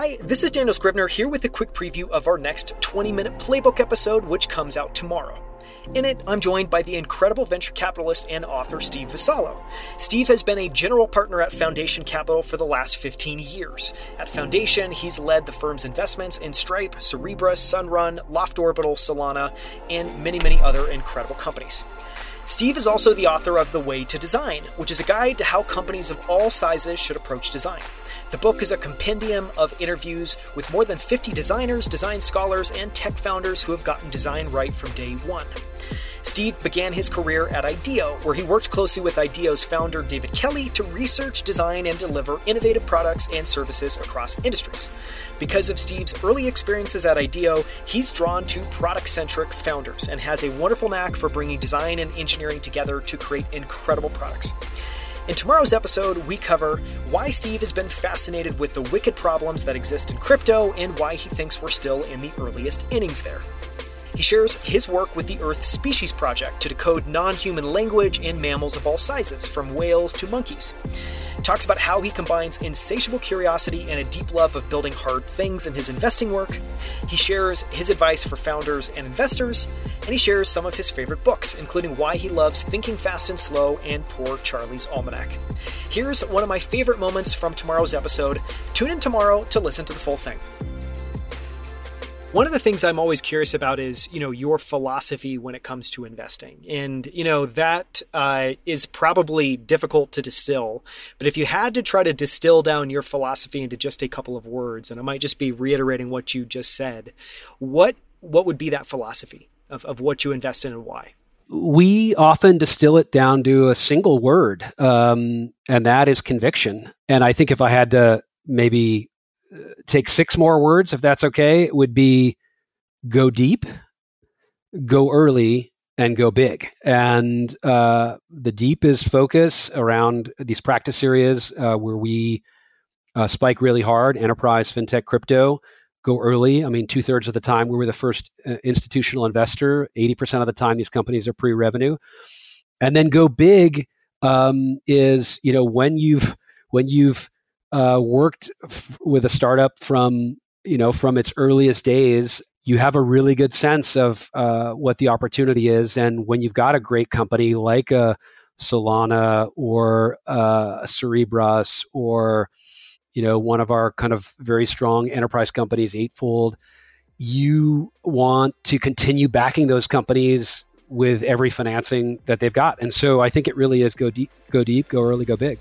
Hi, this is Daniel Scribner here with a quick preview of our next 20 minute playbook episode, which comes out tomorrow. In it, I'm joined by the incredible venture capitalist and author Steve Vassallo. Steve has been a general partner at Foundation Capital for the last 15 years. At Foundation, he's led the firm's investments in Stripe, Cerebras, Sunrun, Loft Orbital, Solana, and many, many other incredible companies. Steve is also the author of The Way to Design, which is a guide to how companies of all sizes should approach design. The book is a compendium of interviews with more than 50 designers, design scholars, and tech founders who have gotten design right from day one. Steve began his career at IDEO, where he worked closely with IDEO's founder David Kelley to research, design, and deliver innovative products and services across industries. Because of Steve's early experiences at IDEO, he's drawn to product centric founders and has a wonderful knack for bringing design and engineering together to create incredible products. In tomorrow's episode, we cover why Steve has been fascinated with the wicked problems that exist in crypto and why he thinks we're still in the earliest innings there. He shares his work with the Earth Species Project to decode non human language in mammals of all sizes, from whales to monkeys. Talks about how he combines insatiable curiosity and a deep love of building hard things in his investing work. He shares his advice for founders and investors, and he shares some of his favorite books, including why he loves Thinking Fast and Slow and Poor Charlie's Almanack. Here's one of my favorite moments from tomorrow's episode. Tune in tomorrow to listen to the full thing. One of the things I'm always curious about is, you know, your philosophy when it comes to investing, and you know that uh, is probably difficult to distill. But if you had to try to distill down your philosophy into just a couple of words, and I might just be reiterating what you just said, what what would be that philosophy of, of what you invest in and why? We often distill it down to a single word, um, and that is conviction. And I think if I had to maybe take six more words, if that's okay, it would be go deep, go early, and go big. And uh, the deep is focus around these practice areas uh, where we uh, spike really hard enterprise, fintech, crypto. Go early. I mean, two thirds of the time we were the first uh, institutional investor. 80% of the time these companies are pre revenue. And then go big um, is, you know, when you've, when you've, uh, worked f- with a startup from you know from its earliest days you have a really good sense of uh, what the opportunity is. And when you've got a great company like a solana or uh, a cerebras or you know one of our kind of very strong enterprise companies eightfold you want to continue backing those companies with every financing that they've got. And so i think it really is go deep go deep go early go big